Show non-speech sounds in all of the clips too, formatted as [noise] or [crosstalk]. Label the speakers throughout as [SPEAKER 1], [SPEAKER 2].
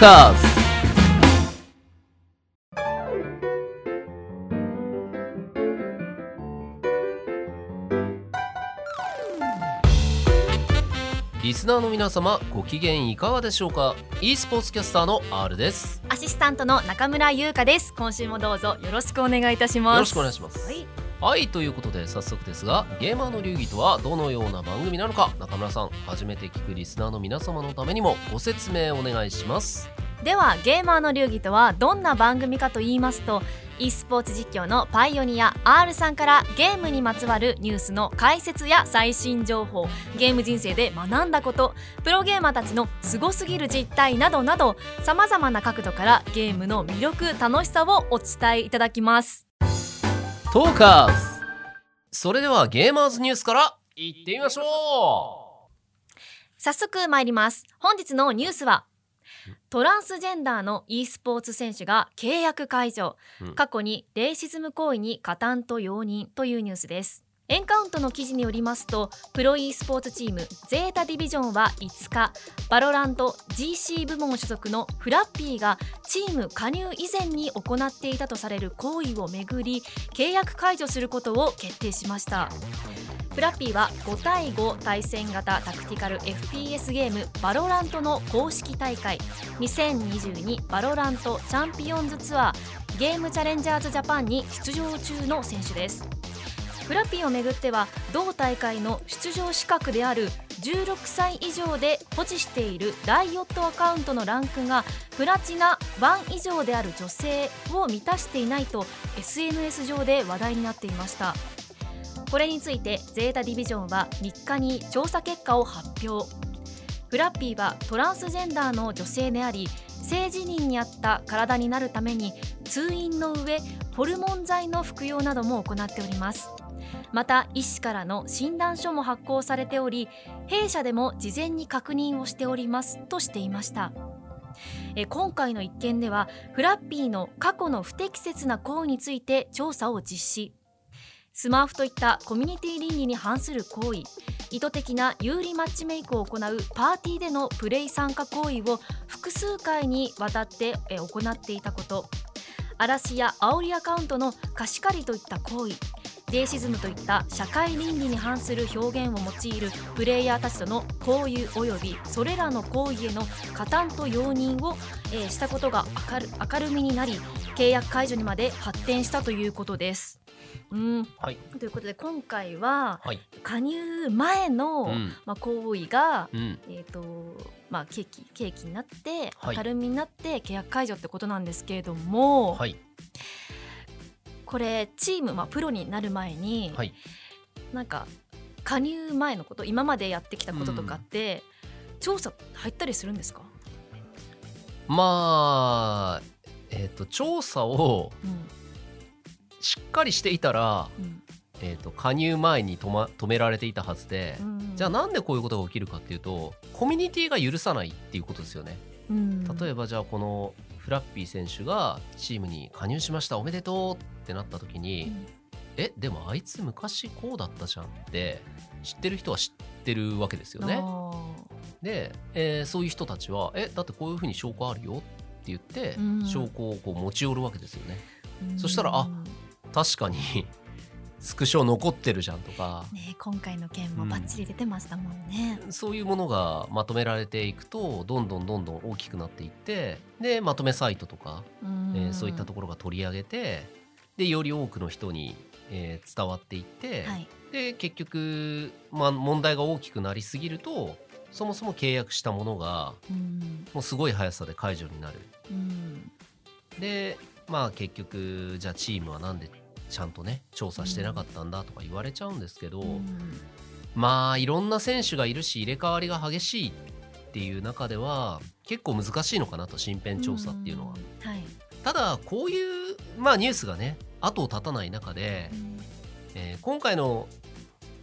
[SPEAKER 1] カーズリスナーの皆様ご機嫌いかがでしょうか？e スポーツキャスターの R です。
[SPEAKER 2] アシスタントの中村優香です。今週もどうぞよろしくお願いいたします。
[SPEAKER 1] よろしくお願いします。
[SPEAKER 2] はい、
[SPEAKER 1] はいということで早速ですがゲーマーの流儀とはどのような番組なのか中村さん初めて聞くリスナーの皆様のためにもご説明お願いします。
[SPEAKER 2] ではゲーマーの流儀とはどんな番組かと言いますと e スポーツ実況のパイオニア R さんからゲームにまつわるニュースの解説や最新情報ゲーム人生で学んだことプロゲーマーたちのすごすぎる実態などなどさまざまな角度からゲームの魅力楽しさをお伝えいただきます。
[SPEAKER 1] トーカーズ。それではゲーマーズニュースからいってみましょ
[SPEAKER 2] 早速参ります。本日のニュースはトランスジェンダーの e スポーツ選手が契約解除、
[SPEAKER 1] うん。
[SPEAKER 2] 過去にレイシズム行為に加担と容認というニュースですエンカウントの記事によりますとプロ e スポーツチームゼータディビジョンは5日バロラント GC 部門所属のフラッピーがチーム加入以前に行っていたとされる行為をめぐり契約解除することを決定しました。フラッピーは5対5対戦型タクティカル FPS ゲームバロラントの公式大会2022バロラントチャンピオンズツアーゲームチェンジャーズジャパンに出場中の選手です。フラッピーをめぐっては同大会の出場資格である16歳以上で保持しているライオットアカウントのランクがプラチナ1以上である女性を満たしていないと SNS 上で話題になっていました。これについてゼータディビジョンは3日に調査結果を発表。フラッピーはトランスジェンダーの女性であり性自認に合った体になるために通院の上ホルモン剤の服用なども行っております。また医師からの診断書も発行されており弊社でも事前に確認をしておりますとしていました。え今回の一件ではフラッピーの過去の不適切な行為について調査を実施。スマーフといったコミュニティ倫理に反する行為意図的な有利マッチメイクを行うパーティーでのプレイ参加行為を複数回にわたって行っていたこと。嵐や煽りアカウントの貸し借りといった行為。レイシズムといった社会倫理に反する表現を用いるプレイヤーたちとの交友及びそれらの行為への加担と容認を、えーしたことが明る明るみになり契約解除にまで発展したということです。うん。
[SPEAKER 1] はい。
[SPEAKER 2] ということで今回は
[SPEAKER 1] はい。
[SPEAKER 2] 加入前の、
[SPEAKER 1] うん。
[SPEAKER 2] まあ、行為が、
[SPEAKER 1] うん。
[SPEAKER 2] えーとまあ、契機契機になって
[SPEAKER 1] はい。
[SPEAKER 2] 明るみになって契約解除ってことなんですけれども、
[SPEAKER 1] はい
[SPEAKER 2] これチーム、まあ、プロになる前に、
[SPEAKER 1] はい。
[SPEAKER 2] なんか加入前のこと今までやってきたこととかって、調査入ったりするんですか、
[SPEAKER 1] まあえっ、と調査を
[SPEAKER 2] うん
[SPEAKER 1] しっかりしていたら、
[SPEAKER 2] うん。
[SPEAKER 1] えー、と加入前に止,、ま、止められていたはずで、
[SPEAKER 2] うん。
[SPEAKER 1] じゃあなんでこういうことが起きるかっていうとコミュニティが許さないっていうことですよね。
[SPEAKER 2] うん。
[SPEAKER 1] 例えばじゃあこのフラッピー選手がチームに加入しましたおめでとうってなった時に、えでもあいつ昔こうだったじゃんって知ってる人は知ってるわけですよ
[SPEAKER 2] うん
[SPEAKER 1] ね。
[SPEAKER 2] あ
[SPEAKER 1] で、えーそういう人たちはえだってこういうふうに証拠あるよって言って、
[SPEAKER 2] うん。
[SPEAKER 1] 証拠をこう持ち寄るわけですよね。
[SPEAKER 2] ー
[SPEAKER 1] そしたらあ確かにスクショ残ってるじゃんとか。
[SPEAKER 2] ね、今回の件もバッチリ出てましたもんね。
[SPEAKER 1] そういうものがまとめられていくとどんどんどんどん大きくなっていってでまとめサイトとか、
[SPEAKER 2] うん。
[SPEAKER 1] えーそういったところが取り上げてでより多くの人に、えー伝わっていって、
[SPEAKER 2] はい。
[SPEAKER 1] で結局、まあ、問題が大きくなりすぎるとそもそも契約したものが
[SPEAKER 2] うん。
[SPEAKER 1] もうすごい速さで解除になる。
[SPEAKER 2] うん。
[SPEAKER 1] でまあ結局じゃあチームはなんでちゃんとね調査してなかったんだとか言われちゃうんですけど、
[SPEAKER 2] うん。
[SPEAKER 1] まあいろんな選手がいるし入れ替わりが激しいっていう中では結構難しいのかなと身辺調査っていうのは。
[SPEAKER 2] ん。はい。
[SPEAKER 1] ただこういう、まあ、ニュースがね後を絶たない中で、えー今回の、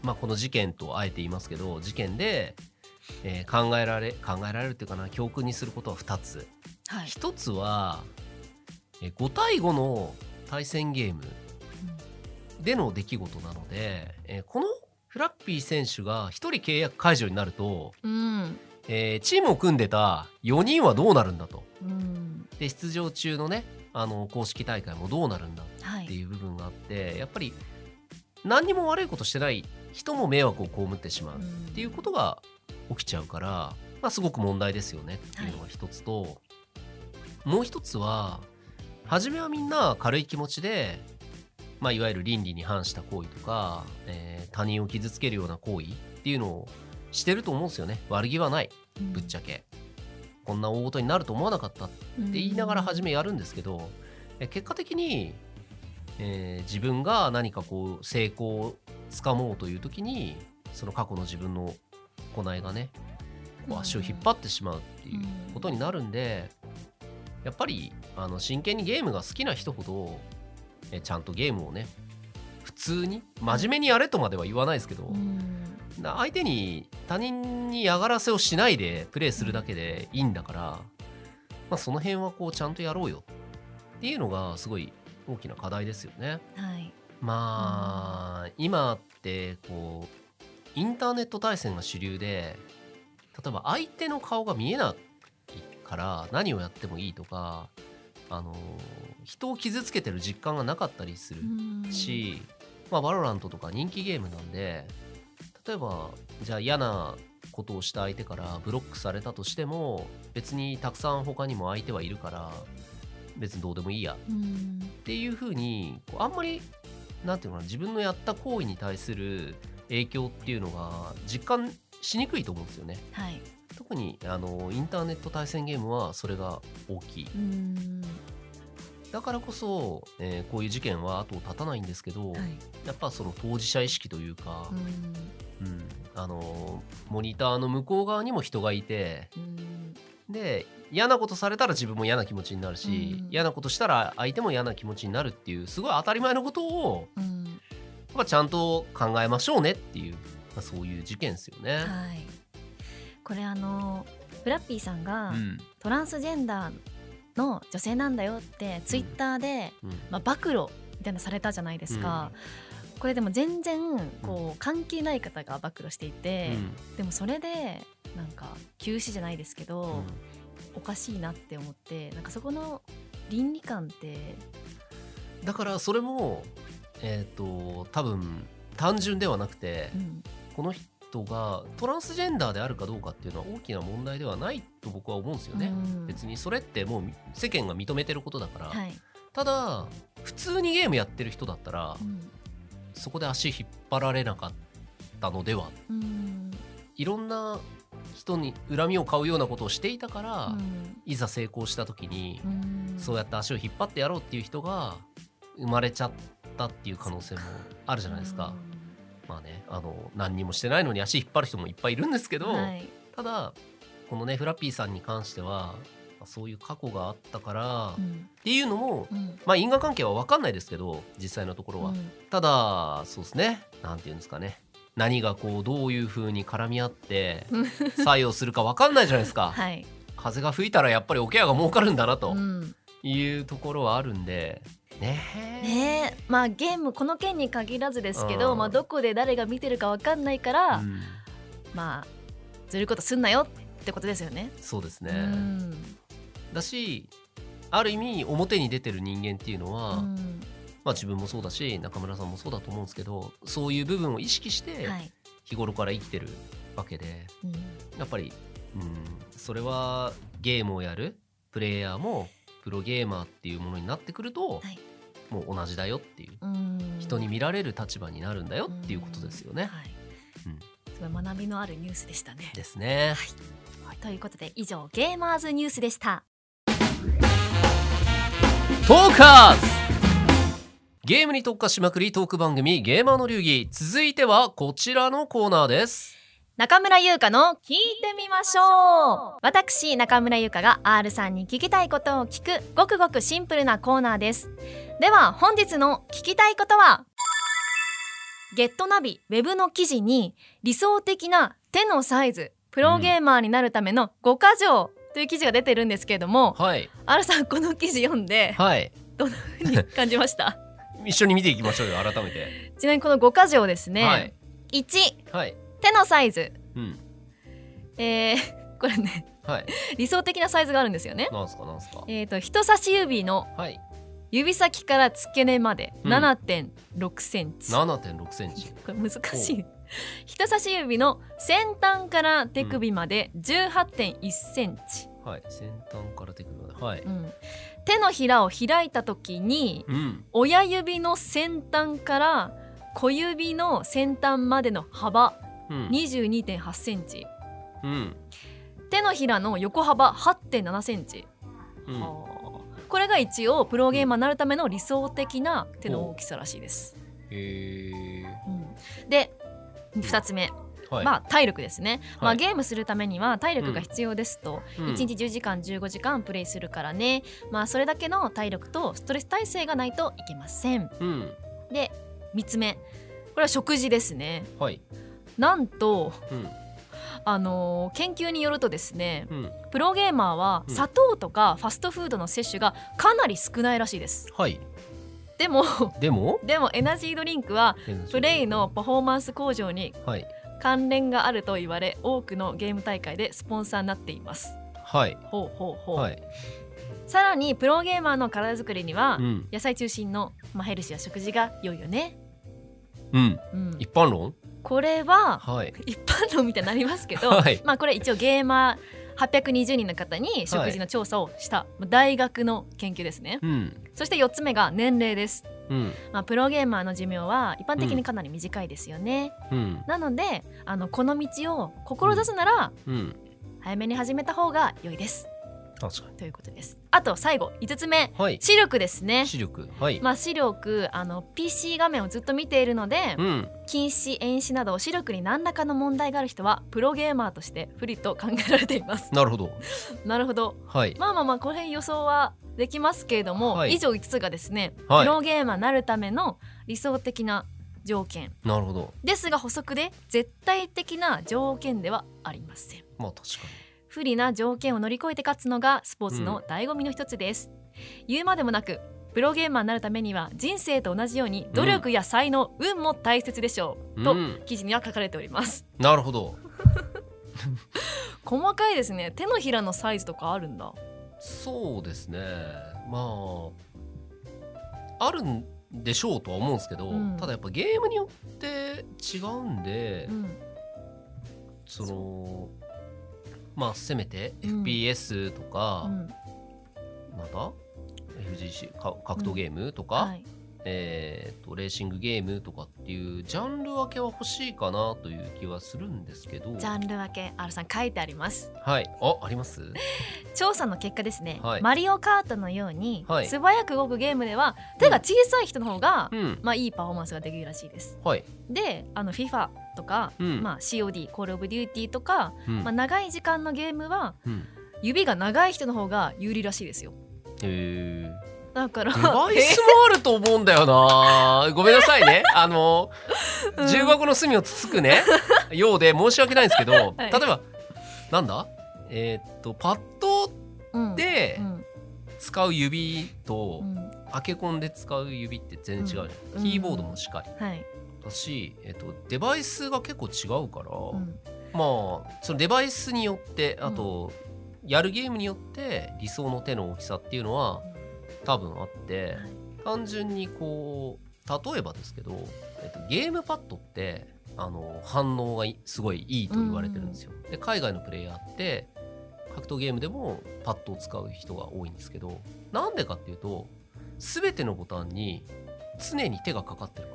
[SPEAKER 1] まあ、この事件とあえて言いますけど事件で、えー考えられ考えられるっていうかな教訓にすることは2つ。
[SPEAKER 2] はい。
[SPEAKER 1] 1つは、えー5対5の対戦ゲームでの出来事なので、えーこのフラッピー選手が1人契約解除になると
[SPEAKER 2] うん。
[SPEAKER 1] えーチームを組んでた4人はどうなるんだと。
[SPEAKER 2] うん。
[SPEAKER 1] で出場中のねあの公式大会もどうなるんだって
[SPEAKER 2] はい
[SPEAKER 1] いう部分があってやっぱり何にも悪いことしてない人も迷惑を被ってしまうっていうことが起きちゃうから、まあ、すごく問題ですよねっていうのが一つと、もう一つは初めはみんな軽い気持ちで、まあ、いわゆる倫理に反した行為とか、えー他人を傷つけるような行為っていうのをしてると思うんですよね。悪気はない。ぶっちゃけ、こんな大事になると思わなかったって言いながら初めやるんですけど、え結果的に、えー自分が何かこう成功をつかもうという時にその過去の自分の行いがねこう足を引っ張ってしまうっていうことになるんでやっぱりあの真剣にゲームが好きな人ほどえちゃんとゲームをね普通に真面目にやれとまでは言わないですけど、
[SPEAKER 2] うん。
[SPEAKER 1] 相手に他人に嫌がらせをしないでプレーするだけでいいんだから、まあ、その辺はこうちゃんとやろうよ。っていうのがすごい大きな課題ですよね。
[SPEAKER 2] はい。
[SPEAKER 1] まあ今ってこうインターネット対戦が主流で例えば相手の顔が見えないから何をやってもいいとかあの人を傷つけてる実感がなかったりする
[SPEAKER 2] うん。
[SPEAKER 1] し、まあ、バロラントとか人気ゲームなんで例えばじゃあ嫌なことをした相手からブロックされたとしても別にたくさん他にも相手はいるから別にどうでもいいや。
[SPEAKER 2] うん
[SPEAKER 1] っていう風にこうあんまりなんていうのかな自分のやった行為に対する影響っていうのが実感しにくいと思うんですよね。
[SPEAKER 2] はい。
[SPEAKER 1] 特にあのインターネット対戦ゲームはそれが大きい。
[SPEAKER 2] うん。
[SPEAKER 1] だからこそ、えーこういう事件は後を絶たないんですけど、
[SPEAKER 2] はい。
[SPEAKER 1] やっぱその当事者意識というか、
[SPEAKER 2] うん
[SPEAKER 1] うん。あのモニターの向こう側にも人がいて
[SPEAKER 2] うん。
[SPEAKER 1] で嫌なことされたら自分も嫌な気持ちになるし、
[SPEAKER 2] うん。
[SPEAKER 1] 嫌なことしたら相手も嫌な気持ちになるっていうすごい当たり前のことを
[SPEAKER 2] うん。
[SPEAKER 1] やっぱちゃんと考えましょうねっていう、まあ、そういう事件ですよね。
[SPEAKER 2] はい。これあのフラッピーさんが
[SPEAKER 1] うん。
[SPEAKER 2] トランスジェンダーの女性なんだよってツイッターで、
[SPEAKER 1] うん。
[SPEAKER 2] まあ、暴露みたいなのされたじゃないですか、これでも全然こう関係ない方が暴露していて、でもそれでなんか休止じゃないですけど、
[SPEAKER 1] うん。うん
[SPEAKER 2] おかしいなって思ってなんかそこの倫理観って、
[SPEAKER 1] だからそれもえっ、と多分単純ではなくて
[SPEAKER 2] うん。
[SPEAKER 1] この人がトランスジェンダーであるかどうかっていうのは大きな問題ではないと僕は思うんですよね。
[SPEAKER 2] うん。
[SPEAKER 1] 別にそれってもう世間が認めてることだから、
[SPEAKER 2] はい。
[SPEAKER 1] ただ普通にゲームやってる人だったら、
[SPEAKER 2] うん
[SPEAKER 1] そこで足引っ張られなかったのでは。
[SPEAKER 2] うん。
[SPEAKER 1] いろんな人に恨みを買うようなことをしていたから、
[SPEAKER 2] うん。
[SPEAKER 1] いざ成功した時に、
[SPEAKER 2] うん。
[SPEAKER 1] そうやって足を引っ張ってやろうっていう人が生まれちゃったっていう可能性もあるじゃないですか。まあねあの何にもしてないのに足引っ張る人もいっぱいいるんですけど、
[SPEAKER 2] はい。
[SPEAKER 1] ただこのねフラッピーさんに関してはまあそういう過去があったから、っ
[SPEAKER 2] うん。
[SPEAKER 1] ていうのも
[SPEAKER 2] うん。
[SPEAKER 1] まあ因果関係は分かんないですけど実際のところは、
[SPEAKER 2] うん。
[SPEAKER 1] ただそうですね。なんていうんですかね。何がこうどういう風に絡み合って作用するか分かんないじゃないですか、[laughs]
[SPEAKER 2] はい、
[SPEAKER 1] 風が吹いたらやっぱりおケアが儲かるんだなと
[SPEAKER 2] うん。
[SPEAKER 1] いうところはあるんで。ねえ。
[SPEAKER 2] ねえ。まあゲームこの件に限らずですけど、
[SPEAKER 1] うん。
[SPEAKER 2] まあ、どこで誰が見てるかわかんないから、
[SPEAKER 1] うん。
[SPEAKER 2] まあずるいことすんなよってことですよね。
[SPEAKER 1] そうですね、
[SPEAKER 2] うん
[SPEAKER 1] だしある意味表に出てる人間っていうのは、
[SPEAKER 2] うん。
[SPEAKER 1] まあ、自分もそうだし中村さんもそうだと思うんですけどそういう部分を意識して
[SPEAKER 2] はい。
[SPEAKER 1] 日頃から生きてるわけで、
[SPEAKER 2] うん。
[SPEAKER 1] やっぱり、うん、それはゲームをやるプレイヤーもプロゲーマーっていうものになってくると、
[SPEAKER 2] はい。
[SPEAKER 1] もう同じだよっていう
[SPEAKER 2] うん。
[SPEAKER 1] 人に見られる立場になるんだよっていうことですよね。
[SPEAKER 2] はい。
[SPEAKER 1] うん。
[SPEAKER 2] 学びのあるニュースでしたね。
[SPEAKER 1] ですね。
[SPEAKER 2] ということで以上ゲーマーズニュースでした。
[SPEAKER 1] トーカーズ。ゲームに特化しまくりトーク番組ゲーマーの流儀。続いてはこちらのコーナーです。
[SPEAKER 2] 中村優香の聞いてみましょう。私中村優香が R さんに聞きたいことを聞くごくごくシンプルなコーナーです。では本日の聞きたいことはゲットナビウェブの記事に理想的な手のサイズプロゲーマーになるための5箇条という記事が出てるんですけれども、
[SPEAKER 1] はい。
[SPEAKER 2] R さんこの記事読んで
[SPEAKER 1] はい。
[SPEAKER 2] どんな風に感じました？[laughs]
[SPEAKER 1] 一緒に見ていきましょうよ改めて、
[SPEAKER 2] ちなみにこの5箇条ですね、
[SPEAKER 1] はい。
[SPEAKER 2] 1
[SPEAKER 1] はい。
[SPEAKER 2] 手のサイズ。
[SPEAKER 1] うん。
[SPEAKER 2] えーこれね
[SPEAKER 1] はい。
[SPEAKER 2] 理想的なサイズがあるんですよね。
[SPEAKER 1] なんすかなんすか？
[SPEAKER 2] えー、と人差し指の
[SPEAKER 1] はい。
[SPEAKER 2] 指先から付け根まで
[SPEAKER 1] うん。
[SPEAKER 2] 7.6センチ、
[SPEAKER 1] 7.6センチ。
[SPEAKER 2] これ難しい人差し指の先端から手首まで18.1センチ、
[SPEAKER 1] はい。先端から手首まで。はい。
[SPEAKER 2] うん。手のひらを開いた時に
[SPEAKER 1] うん。
[SPEAKER 2] 親指の先端から小指の先端までの幅
[SPEAKER 1] うん。
[SPEAKER 2] 22.8センチ。
[SPEAKER 1] うん。
[SPEAKER 2] 手のひらの横幅8.7センチ、
[SPEAKER 1] うん。
[SPEAKER 2] はあ。これが一応プロゲーマーになるための理想的な手の大きさらしいです、
[SPEAKER 1] へえ
[SPEAKER 2] うん。で2つ目、
[SPEAKER 1] はい。
[SPEAKER 2] まあ体力ですね、まあ、
[SPEAKER 1] はい
[SPEAKER 2] ゲームするためには体力が必要ですと、
[SPEAKER 1] うん。
[SPEAKER 2] 1日10時間15時間プレイするからね。まあそれだけの体力とストレス耐性がないといけません。
[SPEAKER 1] うん。
[SPEAKER 2] で3つ目。これは食事ですね。
[SPEAKER 1] はい。
[SPEAKER 2] なんと
[SPEAKER 1] うん。
[SPEAKER 2] あのー研究によるとですね
[SPEAKER 1] うん。
[SPEAKER 2] プロゲーマーは
[SPEAKER 1] うん。
[SPEAKER 2] 砂糖とかファストフードの摂取がかなり少ないらしいです。
[SPEAKER 1] はい
[SPEAKER 2] でも
[SPEAKER 1] でも？
[SPEAKER 2] でもエナジードリンクはプレイのパフォーマンス向上に
[SPEAKER 1] はい。
[SPEAKER 2] 関連があると言われ多くのゲーム大会でスポンサーになっています。
[SPEAKER 1] はい。
[SPEAKER 2] ほうほうほう、
[SPEAKER 1] はい。
[SPEAKER 2] さらにプロゲーマーの体作りには、
[SPEAKER 1] うん。
[SPEAKER 2] 野菜中心の、まあ、ヘルシーな食事が良いよね、
[SPEAKER 1] うん。
[SPEAKER 2] うん、
[SPEAKER 1] 一般論？
[SPEAKER 2] これは
[SPEAKER 1] はい。
[SPEAKER 2] 一般論みたいになりますけど、
[SPEAKER 1] はい。
[SPEAKER 2] まあこれ一応ゲーマー820人の方に食事の調査をした、まあ大学の研究ですね。
[SPEAKER 1] うん。
[SPEAKER 2] そして4つ目が年齢です、
[SPEAKER 1] うん。
[SPEAKER 2] まあ、プロゲーマーの寿命は一般的にかなり短いですよね、
[SPEAKER 1] うん。
[SPEAKER 2] なのであのこの道を志すなら
[SPEAKER 1] うん。
[SPEAKER 2] 早めに始めた方が良いです
[SPEAKER 1] 確かに
[SPEAKER 2] ということです。あと最後5つ目。
[SPEAKER 1] はい。
[SPEAKER 2] 視力ですね。
[SPEAKER 1] 視力。はい。
[SPEAKER 2] まあ視力あの PC 画面をずっと見ているので、
[SPEAKER 1] うん。
[SPEAKER 2] 近視遠視など視力に何らかの問題がある人はプロゲーマーとして不利と考えられています。
[SPEAKER 1] なるほど。[laughs]
[SPEAKER 2] なるほど。
[SPEAKER 1] はい。
[SPEAKER 2] まあまあまあこの辺予想はできますけれども、
[SPEAKER 1] はい。
[SPEAKER 2] 以上5つがですね、
[SPEAKER 1] はい。
[SPEAKER 2] プロゲーマーになるための理想的な条件。
[SPEAKER 1] なるほど。
[SPEAKER 2] ですが補足で絶対的な条件ではありません。
[SPEAKER 1] まあ確か
[SPEAKER 2] 不利な条件を乗り越えて勝つのがスポーツの醍醐味の一つです、言うまでもなくプロゲーマーになるためには人生と同じように努力や才能、運も大切でしょう、と
[SPEAKER 1] うん。
[SPEAKER 2] 記事には書かれております。
[SPEAKER 1] に [laughs] なるほど。[laughs]
[SPEAKER 2] 細かいですね。手のひらのサイズとかあるんだ。
[SPEAKER 1] そうですね。まああるんでしょうとは思うんですけど、
[SPEAKER 2] うん。
[SPEAKER 1] ただやっぱゲームによって違うんで、
[SPEAKER 2] うん。
[SPEAKER 1] そのまあせめて
[SPEAKER 2] うん。
[SPEAKER 1] FPS とか、
[SPEAKER 2] うん。
[SPEAKER 1] また FGC か格闘ゲームとか、
[SPEAKER 2] はい
[SPEAKER 1] えー、とレーシングゲームとかっていうジャンル分けは欲しいかなという気はするんですけど。
[SPEAKER 2] ジャンル分け R さん書いてあります。
[SPEAKER 1] はい。ああります？
[SPEAKER 2] 調査の結果ですね、
[SPEAKER 1] はい。
[SPEAKER 2] マリオカートのように、
[SPEAKER 1] はい。
[SPEAKER 2] 素早く動くゲームでは手が小さい人の方が、
[SPEAKER 1] うん。
[SPEAKER 2] まあいいパフォーマンスができるらしいです。
[SPEAKER 1] はい、
[SPEAKER 2] であの FIFA とか、
[SPEAKER 1] うん。
[SPEAKER 2] まあ、COD コール・オブ・デューティーとか、
[SPEAKER 1] うん。
[SPEAKER 2] まあ、長い時間のゲームは
[SPEAKER 1] うん。
[SPEAKER 2] 指が長い人の方が有利らしいですよ。
[SPEAKER 1] えー
[SPEAKER 2] だから。
[SPEAKER 1] デバイスもあると思うんだよな。ごめんなさいね。[laughs] あの、
[SPEAKER 2] うん。
[SPEAKER 1] 重箱の隅をつつくようで申し訳ないんですけど、
[SPEAKER 2] はい。
[SPEAKER 1] 例えばなんだ？えーっとパッド
[SPEAKER 2] うん
[SPEAKER 1] で
[SPEAKER 2] うん。
[SPEAKER 1] 使う指と、
[SPEAKER 2] うん。
[SPEAKER 1] アケコンで使う指って全然違うじゃん、
[SPEAKER 2] うん。
[SPEAKER 1] キーボードもしっかり
[SPEAKER 2] はい、
[SPEAKER 1] だし、えっと、デバイスが結構違うから、
[SPEAKER 2] うん。
[SPEAKER 1] まあそのデバイスによってあと、やるゲームによって理想の手の大きさっていうのは多分あって、
[SPEAKER 2] はい。
[SPEAKER 1] 単純にこう例えばですけど、えっと、ゲームパッドってあの反応がいすごいいいと言われてるんですよ。で海外のプレイヤーって格闘ゲームでもパッドを使う人が多いんですけどなんでかっていうと全てのボタンに常に手がかかってるか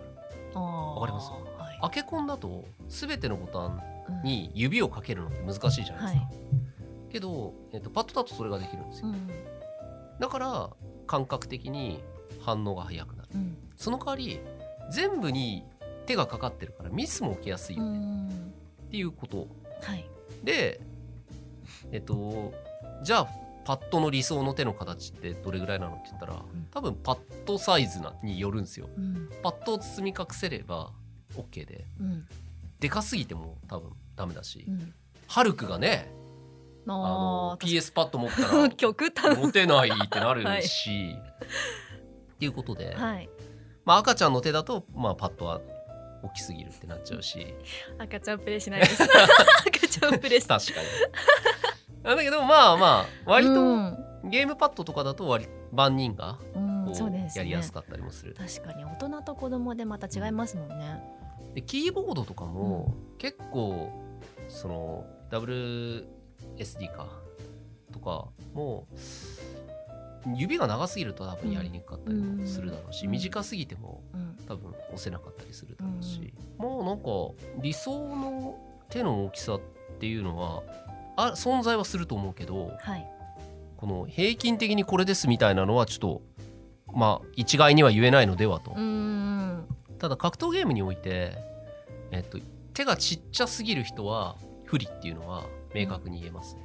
[SPEAKER 1] ら。
[SPEAKER 2] わ
[SPEAKER 1] わかります？
[SPEAKER 2] はい。
[SPEAKER 1] 開け込んだと全てのボタン
[SPEAKER 2] うん。
[SPEAKER 1] に指をかけるのって難しいじゃないですか。
[SPEAKER 2] はい。
[SPEAKER 1] けど、えっと、パッドだとそれができるんですよ。
[SPEAKER 2] うん。
[SPEAKER 1] だから感覚的に反応が速くなる。
[SPEAKER 2] うん。
[SPEAKER 1] その代わり全部に手がかかってるからミスも起きやすいよ
[SPEAKER 2] う
[SPEAKER 1] ね
[SPEAKER 2] ん。
[SPEAKER 1] っていうこと。
[SPEAKER 2] はい。
[SPEAKER 1] でえっとじゃあパッドの理想の手の形ってどれぐらいなのって言ったら
[SPEAKER 2] ん。
[SPEAKER 1] 多分パッドサイズなによるんですよ。
[SPEAKER 2] うん。
[SPEAKER 1] パッドを包み隠せれば OK で。
[SPEAKER 2] うん。
[SPEAKER 1] でかすぎても多分ダメだし、
[SPEAKER 2] うん。
[SPEAKER 1] ハルクがねあ
[SPEAKER 2] あ
[SPEAKER 1] の
[SPEAKER 2] ー
[SPEAKER 1] PS パッド持ったら [laughs]
[SPEAKER 2] 極端
[SPEAKER 1] 持てないってなるし、っていうことで、
[SPEAKER 2] はい。
[SPEAKER 1] まあ、赤ちゃんの手だと、まあ、パッドは大きすぎるってなっちゃうし。
[SPEAKER 2] 赤ちゃんプレイしないです。[laughs] 赤ちゃんプレイし
[SPEAKER 1] 確かに。なんだけどまあまあ割と
[SPEAKER 2] うん。
[SPEAKER 1] ゲームパッドとかだと割万人が
[SPEAKER 2] うん
[SPEAKER 1] こ
[SPEAKER 2] そうですね。
[SPEAKER 1] うやりやすかったりもする。
[SPEAKER 2] 確かに大人と子供でまた違いますもんね。
[SPEAKER 1] でキーボードとかも結構その WSD か。とかもう指が長すぎると多分やりにくかったりもするだろうし、
[SPEAKER 2] うん。
[SPEAKER 1] 短すぎても
[SPEAKER 2] うん。
[SPEAKER 1] 多分押せなかったりするだろうし、もうなんか理想の手の大きさっていうのはあ存在はすると思うけど
[SPEAKER 2] はい。
[SPEAKER 1] この平均的にこれですみたいなのはちょっとまあ一概には言えないのではと。
[SPEAKER 2] うん。
[SPEAKER 1] ただ格闘ゲームにおいて、えっと、手がちっちゃすぎる人は不利っていうのは明確に言えますね。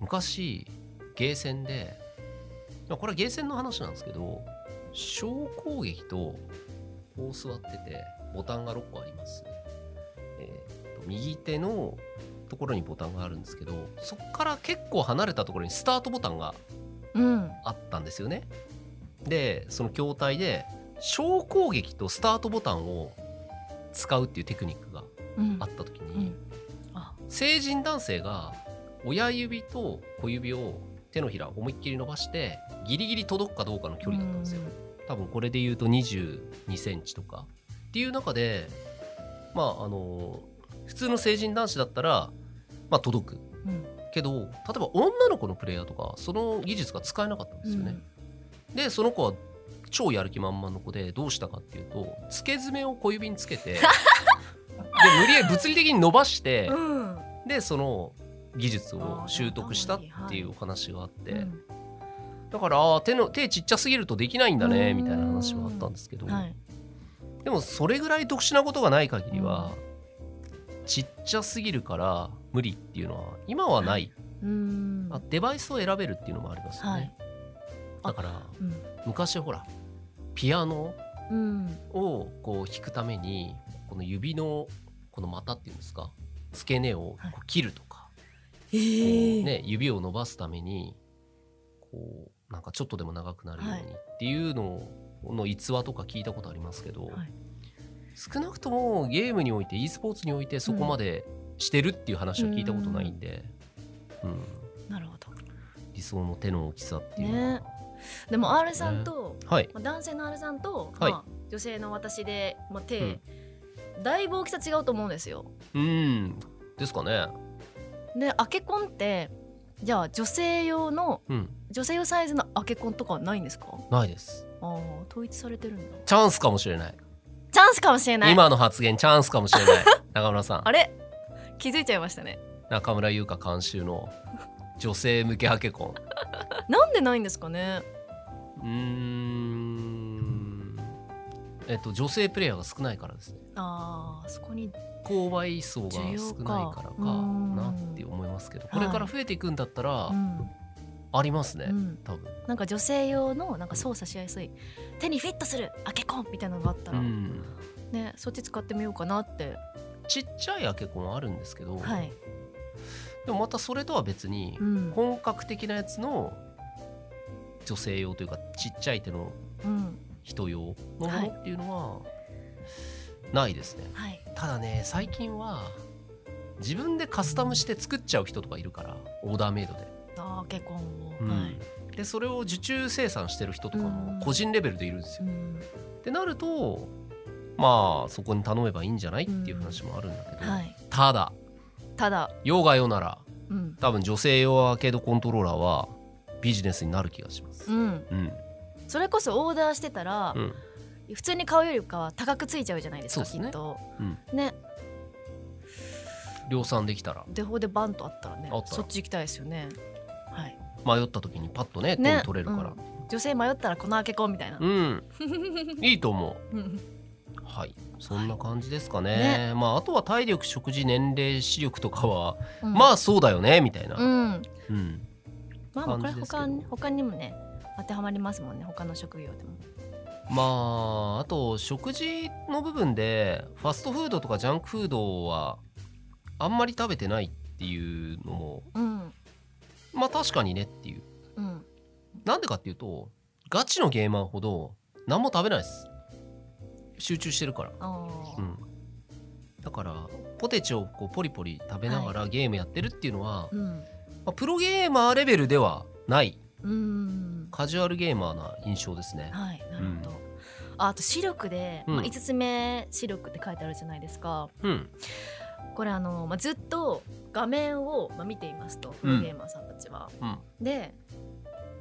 [SPEAKER 1] 昔ゲーセンでまあこれはゲーセンの話なんですけど小攻撃とこう座っててボタンが6個あります。えっと右手のところにボタンがあるんですけどそこから結構離れたところにスタートボタンが
[SPEAKER 2] うん
[SPEAKER 1] あったんですよね。でその筐体で小攻撃とスタートボタンを使うっていうテクニックが
[SPEAKER 2] うん
[SPEAKER 1] あった時
[SPEAKER 2] う
[SPEAKER 1] に、
[SPEAKER 2] んあ
[SPEAKER 1] 成人男性が親指と小指を手のひら思いっきり伸ばしてギリギリ届くかどうかの距離だったんですよ。多分これで言うと2 2センチとかっていう中でまああの普通の成人男子だったらまあ届く
[SPEAKER 2] うん
[SPEAKER 1] けど例えば女の子のプレイヤーとかその技術が使えなかったんですよね。でその子は超やる気満々の子でどうしたかっていうと付け爪を小指につけて [laughs] で無理やり物理的に伸ばして
[SPEAKER 2] うん
[SPEAKER 1] でその技術を習得したっていうお話があって、
[SPEAKER 2] うん
[SPEAKER 1] だから手の手ちっちゃすぎるとできないんだねみたいな話はあったんですけど、
[SPEAKER 2] はい。
[SPEAKER 1] でもそれぐらい特殊なことがない限りは、ちっちゃすぎるから無理っていうのは今はない、
[SPEAKER 2] うん。
[SPEAKER 1] あデバイスを選べるっていうのもありますよね、
[SPEAKER 2] はい。
[SPEAKER 1] だから
[SPEAKER 2] うん。
[SPEAKER 1] 昔ほらピアノ
[SPEAKER 2] うん。
[SPEAKER 1] をこう弾くためにこの指のこの股っていうんですか付け根をこ
[SPEAKER 2] はい。う
[SPEAKER 1] 切るとか、
[SPEAKER 2] え
[SPEAKER 1] こう
[SPEAKER 2] ー
[SPEAKER 1] ね、指を伸ばすためにこうなんかちょっとでも長くなるように
[SPEAKER 2] はい
[SPEAKER 1] っていうのの逸話とか聞いたことありますけど、
[SPEAKER 2] はい。
[SPEAKER 1] 少なくともゲームにおいて e スポーツにおいてそこまでしてるっていう話は聞いたことないんで、うん。
[SPEAKER 2] なるほど。
[SPEAKER 1] 理想の手の大きさっていうのは、
[SPEAKER 2] ね。でも R さんと、
[SPEAKER 1] はい。
[SPEAKER 2] まあ男性の R さんと、
[SPEAKER 1] はい。
[SPEAKER 2] まあ、女性の私で、まあ、手、
[SPEAKER 1] うん
[SPEAKER 2] だいぶ大きさ違うと思うんですよ。
[SPEAKER 1] うん。ですかね。
[SPEAKER 2] でアケコンってじゃあ女性用の
[SPEAKER 1] うん。
[SPEAKER 2] 女性用サイズのアケコンとかはないんですか？
[SPEAKER 1] ないです。
[SPEAKER 2] ああ統一されてるんだ。
[SPEAKER 1] チャンスかもしれない。
[SPEAKER 2] チャンスかもしれない。
[SPEAKER 1] 今の発言チャンスかもしれない。[laughs] 中村さん。
[SPEAKER 2] あれ？気づいちゃいましたね。
[SPEAKER 1] 中村優香監修の女性向けハケコン。[laughs]
[SPEAKER 2] なんでないんですかね？
[SPEAKER 1] うーんえっと女性プレイヤーが少ないからですね。
[SPEAKER 2] あーそこに
[SPEAKER 1] 購買層が少ないからかなって思いますけどこれから増えていくんだったら
[SPEAKER 2] うん、
[SPEAKER 1] ありますね
[SPEAKER 2] うん、
[SPEAKER 1] 多分。
[SPEAKER 2] なんか女性用のなんか操作しやすい。手にフィットするアケコンみたいなのがあったら、
[SPEAKER 1] うん。
[SPEAKER 2] ねそっち使ってみようかなって。
[SPEAKER 1] ちっちゃいハケコンはあるんですけど
[SPEAKER 2] はい、
[SPEAKER 1] でもまたそれとは別に
[SPEAKER 2] うん。
[SPEAKER 1] 本格的なやつの女性用というかちっちゃい手の
[SPEAKER 2] うん
[SPEAKER 1] 人用のものっていうのはないですね、
[SPEAKER 2] はい、
[SPEAKER 1] ただね最近は自分でカスタムして作っちゃう人とかいるからオーダーメイドで、
[SPEAKER 2] あアケコンを、
[SPEAKER 1] うん。
[SPEAKER 2] はい。
[SPEAKER 1] でそれを受注生産してる人とか
[SPEAKER 2] うん。
[SPEAKER 1] も個人レベルでいるんですよ、
[SPEAKER 2] うん。
[SPEAKER 1] ってなるとまあそこに頼めばいいんじゃないっていう話もあるんだけど、
[SPEAKER 2] はい、
[SPEAKER 1] ただ
[SPEAKER 2] ただ、
[SPEAKER 1] 用が用なら
[SPEAKER 2] うん。
[SPEAKER 1] 多分女性用アーケードコントローラーはビジネスになる気がします。
[SPEAKER 2] う。ん、
[SPEAKER 1] うん、
[SPEAKER 2] それこそオーダーしてたら、
[SPEAKER 1] うん、
[SPEAKER 2] 普通に買うよりかは高くついちゃうじゃないですか
[SPEAKER 1] すね。
[SPEAKER 2] きっと。
[SPEAKER 1] うん、
[SPEAKER 2] ね。
[SPEAKER 1] 量産できたら。
[SPEAKER 2] デフォでバンとあったらねそっち行きたいですよね。はい。
[SPEAKER 1] 迷った時にパッとね手
[SPEAKER 2] ね
[SPEAKER 1] に取れるから、
[SPEAKER 2] うん。女性迷ったらこのアケコンみたいな。
[SPEAKER 1] うん、[laughs] いいと思う。
[SPEAKER 2] うん。
[SPEAKER 1] はい、そんな感じですか
[SPEAKER 2] ね。
[SPEAKER 1] ね。まああとは体力、食事、年齢、視力とかは、
[SPEAKER 2] うん。
[SPEAKER 1] まあそうだよねみたいな。
[SPEAKER 2] う
[SPEAKER 1] うん、
[SPEAKER 2] んまあまあこれ他に他にもね当てはまりますもんね他の職業でも。
[SPEAKER 1] まああと食事の部分でファストフードとかジャンクフードはあんまり食べてないっていうのも
[SPEAKER 2] うん。
[SPEAKER 1] まあ確かにねっていう。
[SPEAKER 2] うん。
[SPEAKER 1] なんでかっていうとガチのゲーマーほど何も食べないです。集中してるから。うん、だからポテチをこうポリポリ食べながらゲームやってるっていうのは、
[SPEAKER 2] うん。
[SPEAKER 1] まあプロゲーマーレベルではないう
[SPEAKER 2] ーん。
[SPEAKER 1] カジュアルゲーマーな印象ですね。
[SPEAKER 2] はいなるほど、ああと視力で、
[SPEAKER 1] うん。
[SPEAKER 2] まあ、5つ目視力って書いてあるじゃないですか。
[SPEAKER 1] うん。
[SPEAKER 2] これあの、まあ、ずっと画面を、まあ、見ていますとプロゲーマーさんたちは、
[SPEAKER 1] うん。
[SPEAKER 2] で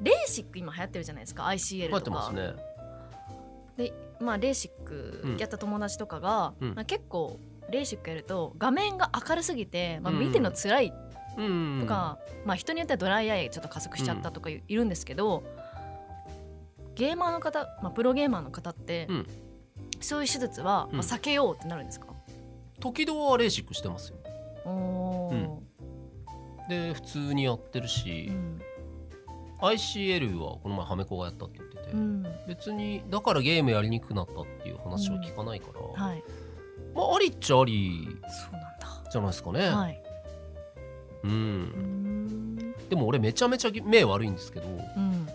[SPEAKER 2] レーシック今流行ってるじゃないですか ICL とか。
[SPEAKER 1] てますね。
[SPEAKER 2] でまあレーシックやった友達とかが、
[SPEAKER 1] うん。
[SPEAKER 2] まあ、結構レーシックやると画面が明るすぎて、まあ、
[SPEAKER 1] うん。
[SPEAKER 2] 見てるの辛い
[SPEAKER 1] うん
[SPEAKER 2] とか、まあ人によってはドライアイちょっと加速しちゃったとかいいるんですけど、ゲーマーの方、まあ、プロゲーマーの方って、
[SPEAKER 1] うん。
[SPEAKER 2] そういう手術は、
[SPEAKER 1] うん。
[SPEAKER 2] まあ、避けようってなるんですか、
[SPEAKER 1] 時々はレーシックしてますよ。で普通にやってるし、
[SPEAKER 2] うん。
[SPEAKER 1] ICL はこの前ハメ子がやったって言ってて、
[SPEAKER 2] うん。
[SPEAKER 1] 別にだからゲームやりにくくなったっていう話は聞かないから、
[SPEAKER 2] はい。
[SPEAKER 1] まあありっちゃありじゃないですかね。
[SPEAKER 2] はい
[SPEAKER 1] うん。でも俺めちゃめちゃ目悪いんですけど
[SPEAKER 2] うん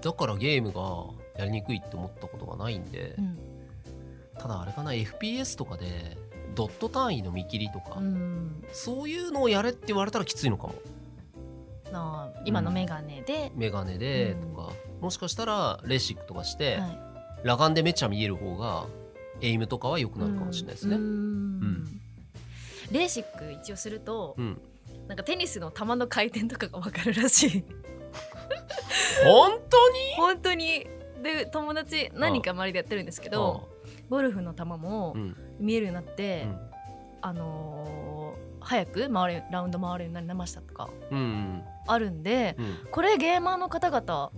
[SPEAKER 1] だからゲームがやりにくいって思ったことがないんで、
[SPEAKER 2] うん
[SPEAKER 1] ただあれかな FPS とかでドット単位の見切りとか、
[SPEAKER 2] うん。
[SPEAKER 1] そういうのをやれって言われたらきついのかも。
[SPEAKER 2] なあ今のメガネで、
[SPEAKER 1] メガネでとか、もしかしたらレーシックとかして、
[SPEAKER 2] はい。
[SPEAKER 1] 裸眼でめっちゃ見える方がエイムとかは良くなるかもしれないですね。
[SPEAKER 2] うーん。
[SPEAKER 1] うん。
[SPEAKER 2] レーシック一応すると、
[SPEAKER 1] うん
[SPEAKER 2] なんかテニスの球の回転とかが分かるらしい。
[SPEAKER 1] 本当に？
[SPEAKER 2] 本当に。で友達何人か周りでやってるんですけどゴルフの球も
[SPEAKER 1] うん。
[SPEAKER 2] 見えるようになって、
[SPEAKER 1] うん。
[SPEAKER 2] あのー早く回れラウンド回るようになりましたとか
[SPEAKER 1] うん
[SPEAKER 2] あるんで
[SPEAKER 1] うん。
[SPEAKER 2] これゲーマーの方々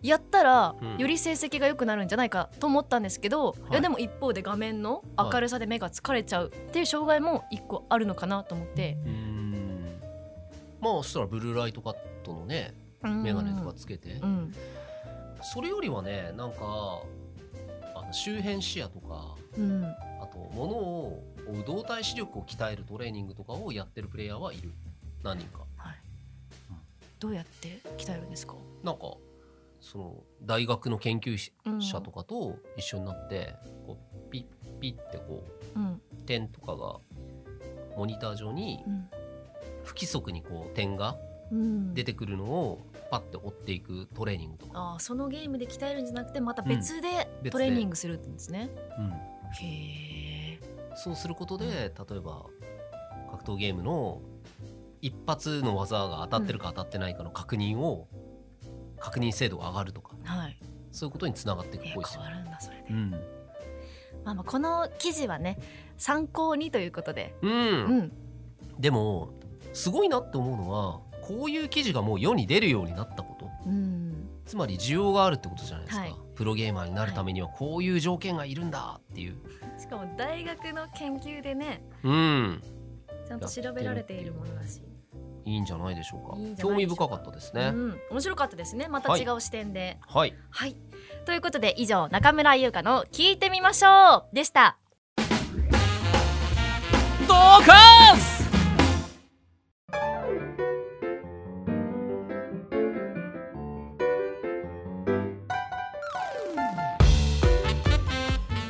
[SPEAKER 2] やったら
[SPEAKER 1] うん。
[SPEAKER 2] より成績が良くなるんじゃないかと思ったんですけど、い、
[SPEAKER 1] い
[SPEAKER 2] やでも一方で画面の明るさで目が疲れちゃうっていう障害も一個あるのかなと思って、
[SPEAKER 1] まあそしたらブルーライトカットのねメガネとかつけて、
[SPEAKER 2] うん。
[SPEAKER 1] それよりはねなんかあの周辺視野とか
[SPEAKER 2] うん。
[SPEAKER 1] あと物を追う動体視力を鍛えるトレーニングとかをやってるプレイヤーはいる。何人か。
[SPEAKER 2] どうやって鍛えるんですか、
[SPEAKER 1] なんかその大学の研究
[SPEAKER 2] うん。
[SPEAKER 1] 者とかと一緒になって、こうピッピッってこ
[SPEAKER 2] うん。
[SPEAKER 1] う点とかがモニター上に
[SPEAKER 2] うん
[SPEAKER 1] 不規則にこう点が
[SPEAKER 2] うん。
[SPEAKER 1] 出てくるのをパッて追っていくトレーニングとか、
[SPEAKER 2] あーそのゲームで鍛えるんじゃなくてまた別でトレーニングするんですね、
[SPEAKER 1] うん。
[SPEAKER 2] へえ
[SPEAKER 1] そうすることで例えば格闘ゲームの一発の技が当たってるか当たってないかの確認を確認精度が上がるとか。
[SPEAKER 2] はい。
[SPEAKER 1] そういうことにつながっていくっ
[SPEAKER 2] え
[SPEAKER 1] ぽいですよ。
[SPEAKER 2] 変わ。るんだそれで、
[SPEAKER 1] うん。
[SPEAKER 2] まあまあこの記事はね参考にということで。
[SPEAKER 1] うん。
[SPEAKER 2] うん。
[SPEAKER 1] でもすごいなって思うのはこういう記事がもう世に出るようになったこと。
[SPEAKER 2] うん。
[SPEAKER 1] つまり需要があるってことじゃないですか、
[SPEAKER 2] はい。
[SPEAKER 1] プロゲーマーになるためにはこういう条件がいるんだっていう、
[SPEAKER 2] しかも大学の研究でね
[SPEAKER 1] うん。
[SPEAKER 2] ちゃんと調べられているものだし、
[SPEAKER 1] いいんじゃないでしょうか。興味深かったですね、
[SPEAKER 2] うん、面白かったですね。また違う視点で。
[SPEAKER 1] はい。
[SPEAKER 2] はい、ということで以上中村優香の聞いてみましょう。でした。
[SPEAKER 1] ドカン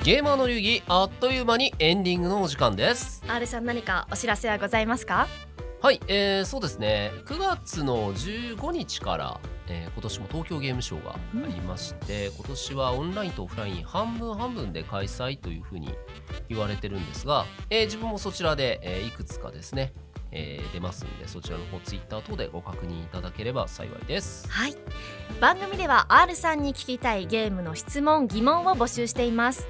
[SPEAKER 1] ゲーマーの流儀あっという間にエンディングのお時間です。
[SPEAKER 2] R さん何かお知らせはございますか？
[SPEAKER 1] はい、えー、そうですね。9月の15日から、えー今年も東京ゲームショウがありまして、今年はオンラインとオフライン半分半分で開催というふうに言われてるんですが、えー自分もそちらで、えーいくつかですね、えー出ますんでそちらの方ツイッター等でご確認いただければ幸いです。
[SPEAKER 2] はい。番組では R さんに聞きたいゲームの質問疑問を募集しています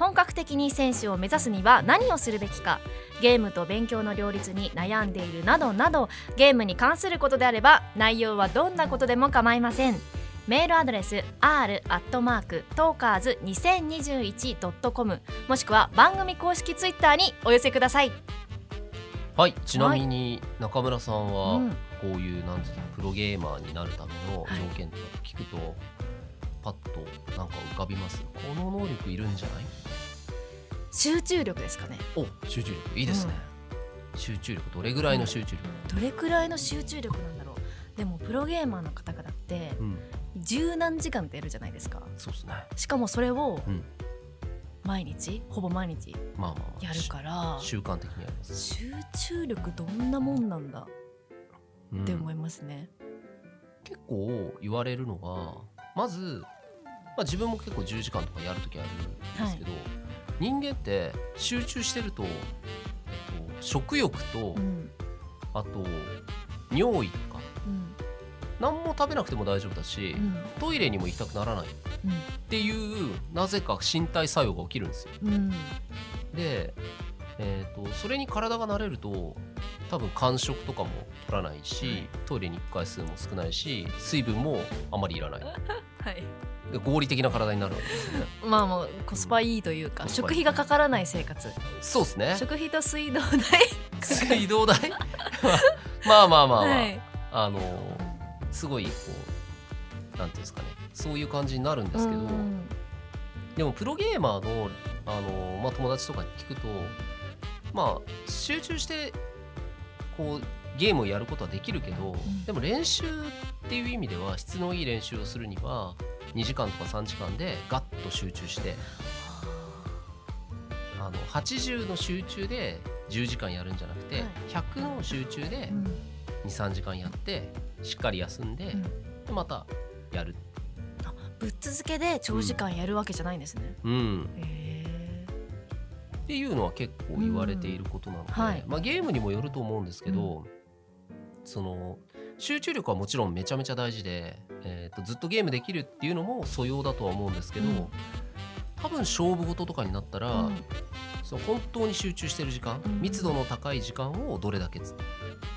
[SPEAKER 2] 本格的に選手を目指すには何をするべきかゲームと勉強の両立に悩んでいるなどなどゲームに関することであれば内容はどんなことでも構いません。メールアドレス r アットマークトーカーズ 2021.com もしくは番組公式ツイッターにお寄せください、
[SPEAKER 1] はいちなみに中村さんは
[SPEAKER 2] うん。
[SPEAKER 1] こういうなんていうのプロゲーマーになるための条件とか聞くと、パッとなんか浮かびます？この能力いるんじゃない？
[SPEAKER 2] 集中力ですかね。
[SPEAKER 1] お集中力。いいですね、集中力。どれぐらいの集中力、
[SPEAKER 2] どれくらいの集中力なんだろう。でもプロゲーマーの方々って
[SPEAKER 1] うん。
[SPEAKER 2] 十何時間ってやるじゃないですか。
[SPEAKER 1] そうですね。
[SPEAKER 2] しかもそれを
[SPEAKER 1] うん。
[SPEAKER 2] 毎日ほぼ毎日
[SPEAKER 1] まあまあまあ
[SPEAKER 2] やるから。
[SPEAKER 1] し習慣的にやります。
[SPEAKER 2] 集中力どんなもんなんだって思いますね。
[SPEAKER 1] 結構言われるのがまず、まあ、自分も結構10時間とかやるときあるんですけど、人間って集中してると、えっと、食欲と、
[SPEAKER 2] うん。
[SPEAKER 1] あと尿意とか
[SPEAKER 2] うん。
[SPEAKER 1] 何も食べなくても大丈夫だし、
[SPEAKER 2] うん。
[SPEAKER 1] トイレにも行きたくならないっていうなぜか身体作用が起きるんですよ。
[SPEAKER 2] うん。
[SPEAKER 1] で、えー、とそれに体が慣れると多分間食とかも取らないしトイレに行く回数も少ないし水分もあまりいらない。[laughs]
[SPEAKER 2] はい。
[SPEAKER 1] で合理的な体になるわけですよね。
[SPEAKER 2] まあもうコスパいいというか、
[SPEAKER 1] コスパいい
[SPEAKER 2] 食費がかからない生活。
[SPEAKER 1] そうですね。
[SPEAKER 2] 食費と水道代。[laughs]
[SPEAKER 1] 水道代？[laughs] まあまあまあまあ、
[SPEAKER 2] はい。
[SPEAKER 1] あのすごいこうなんていうんですかね。そういう感じになるんですけど、
[SPEAKER 2] うん。
[SPEAKER 1] でもプロゲーマーのあの、まあ、友達とかに聞くとまあ集中してこうゲームをやることはできるけど、
[SPEAKER 2] ん。
[SPEAKER 1] でも練習っていう意味では質のいい練習をするには2時間とか3時間でガッと集中してあ。の80の集中で10時間やるんじゃなくて、
[SPEAKER 2] はい。
[SPEAKER 1] 100の集中で
[SPEAKER 2] うん。
[SPEAKER 1] 23時間やってしっかり休んで,、
[SPEAKER 2] うん。
[SPEAKER 1] でまたやる。
[SPEAKER 2] ぶっ続けで長時間やるわけじゃないんですね。
[SPEAKER 1] うん。
[SPEAKER 2] へ
[SPEAKER 1] っていうのは結構言われていることなので、
[SPEAKER 2] うんはい。
[SPEAKER 1] まあ、ゲームにもよると思うんですけど、その集中力はもちろんめちゃめちゃ大事で、えー、とずっとゲームできるっていうのも素養だとは思うんですけど、
[SPEAKER 2] うん。
[SPEAKER 1] 多分勝負事とかになったら、
[SPEAKER 2] うん。
[SPEAKER 1] その本当に集中してる時間、
[SPEAKER 2] うん。
[SPEAKER 1] 密度の高い時間をどれだけつ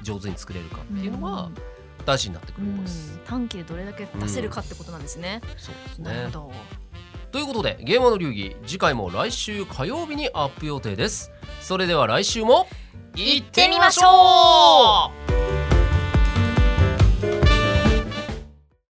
[SPEAKER 1] 上手に作れるかっていうのが
[SPEAKER 2] うん。
[SPEAKER 1] 大事になってく
[SPEAKER 2] うん
[SPEAKER 1] ると思います。
[SPEAKER 2] 短期でどれだけ出せるかってことなんですね。
[SPEAKER 1] そうですね。
[SPEAKER 2] なるほど。
[SPEAKER 1] ということでゲーマーの流儀次回も来週火曜日にアップ予定です。それでは来週も行ってみましょう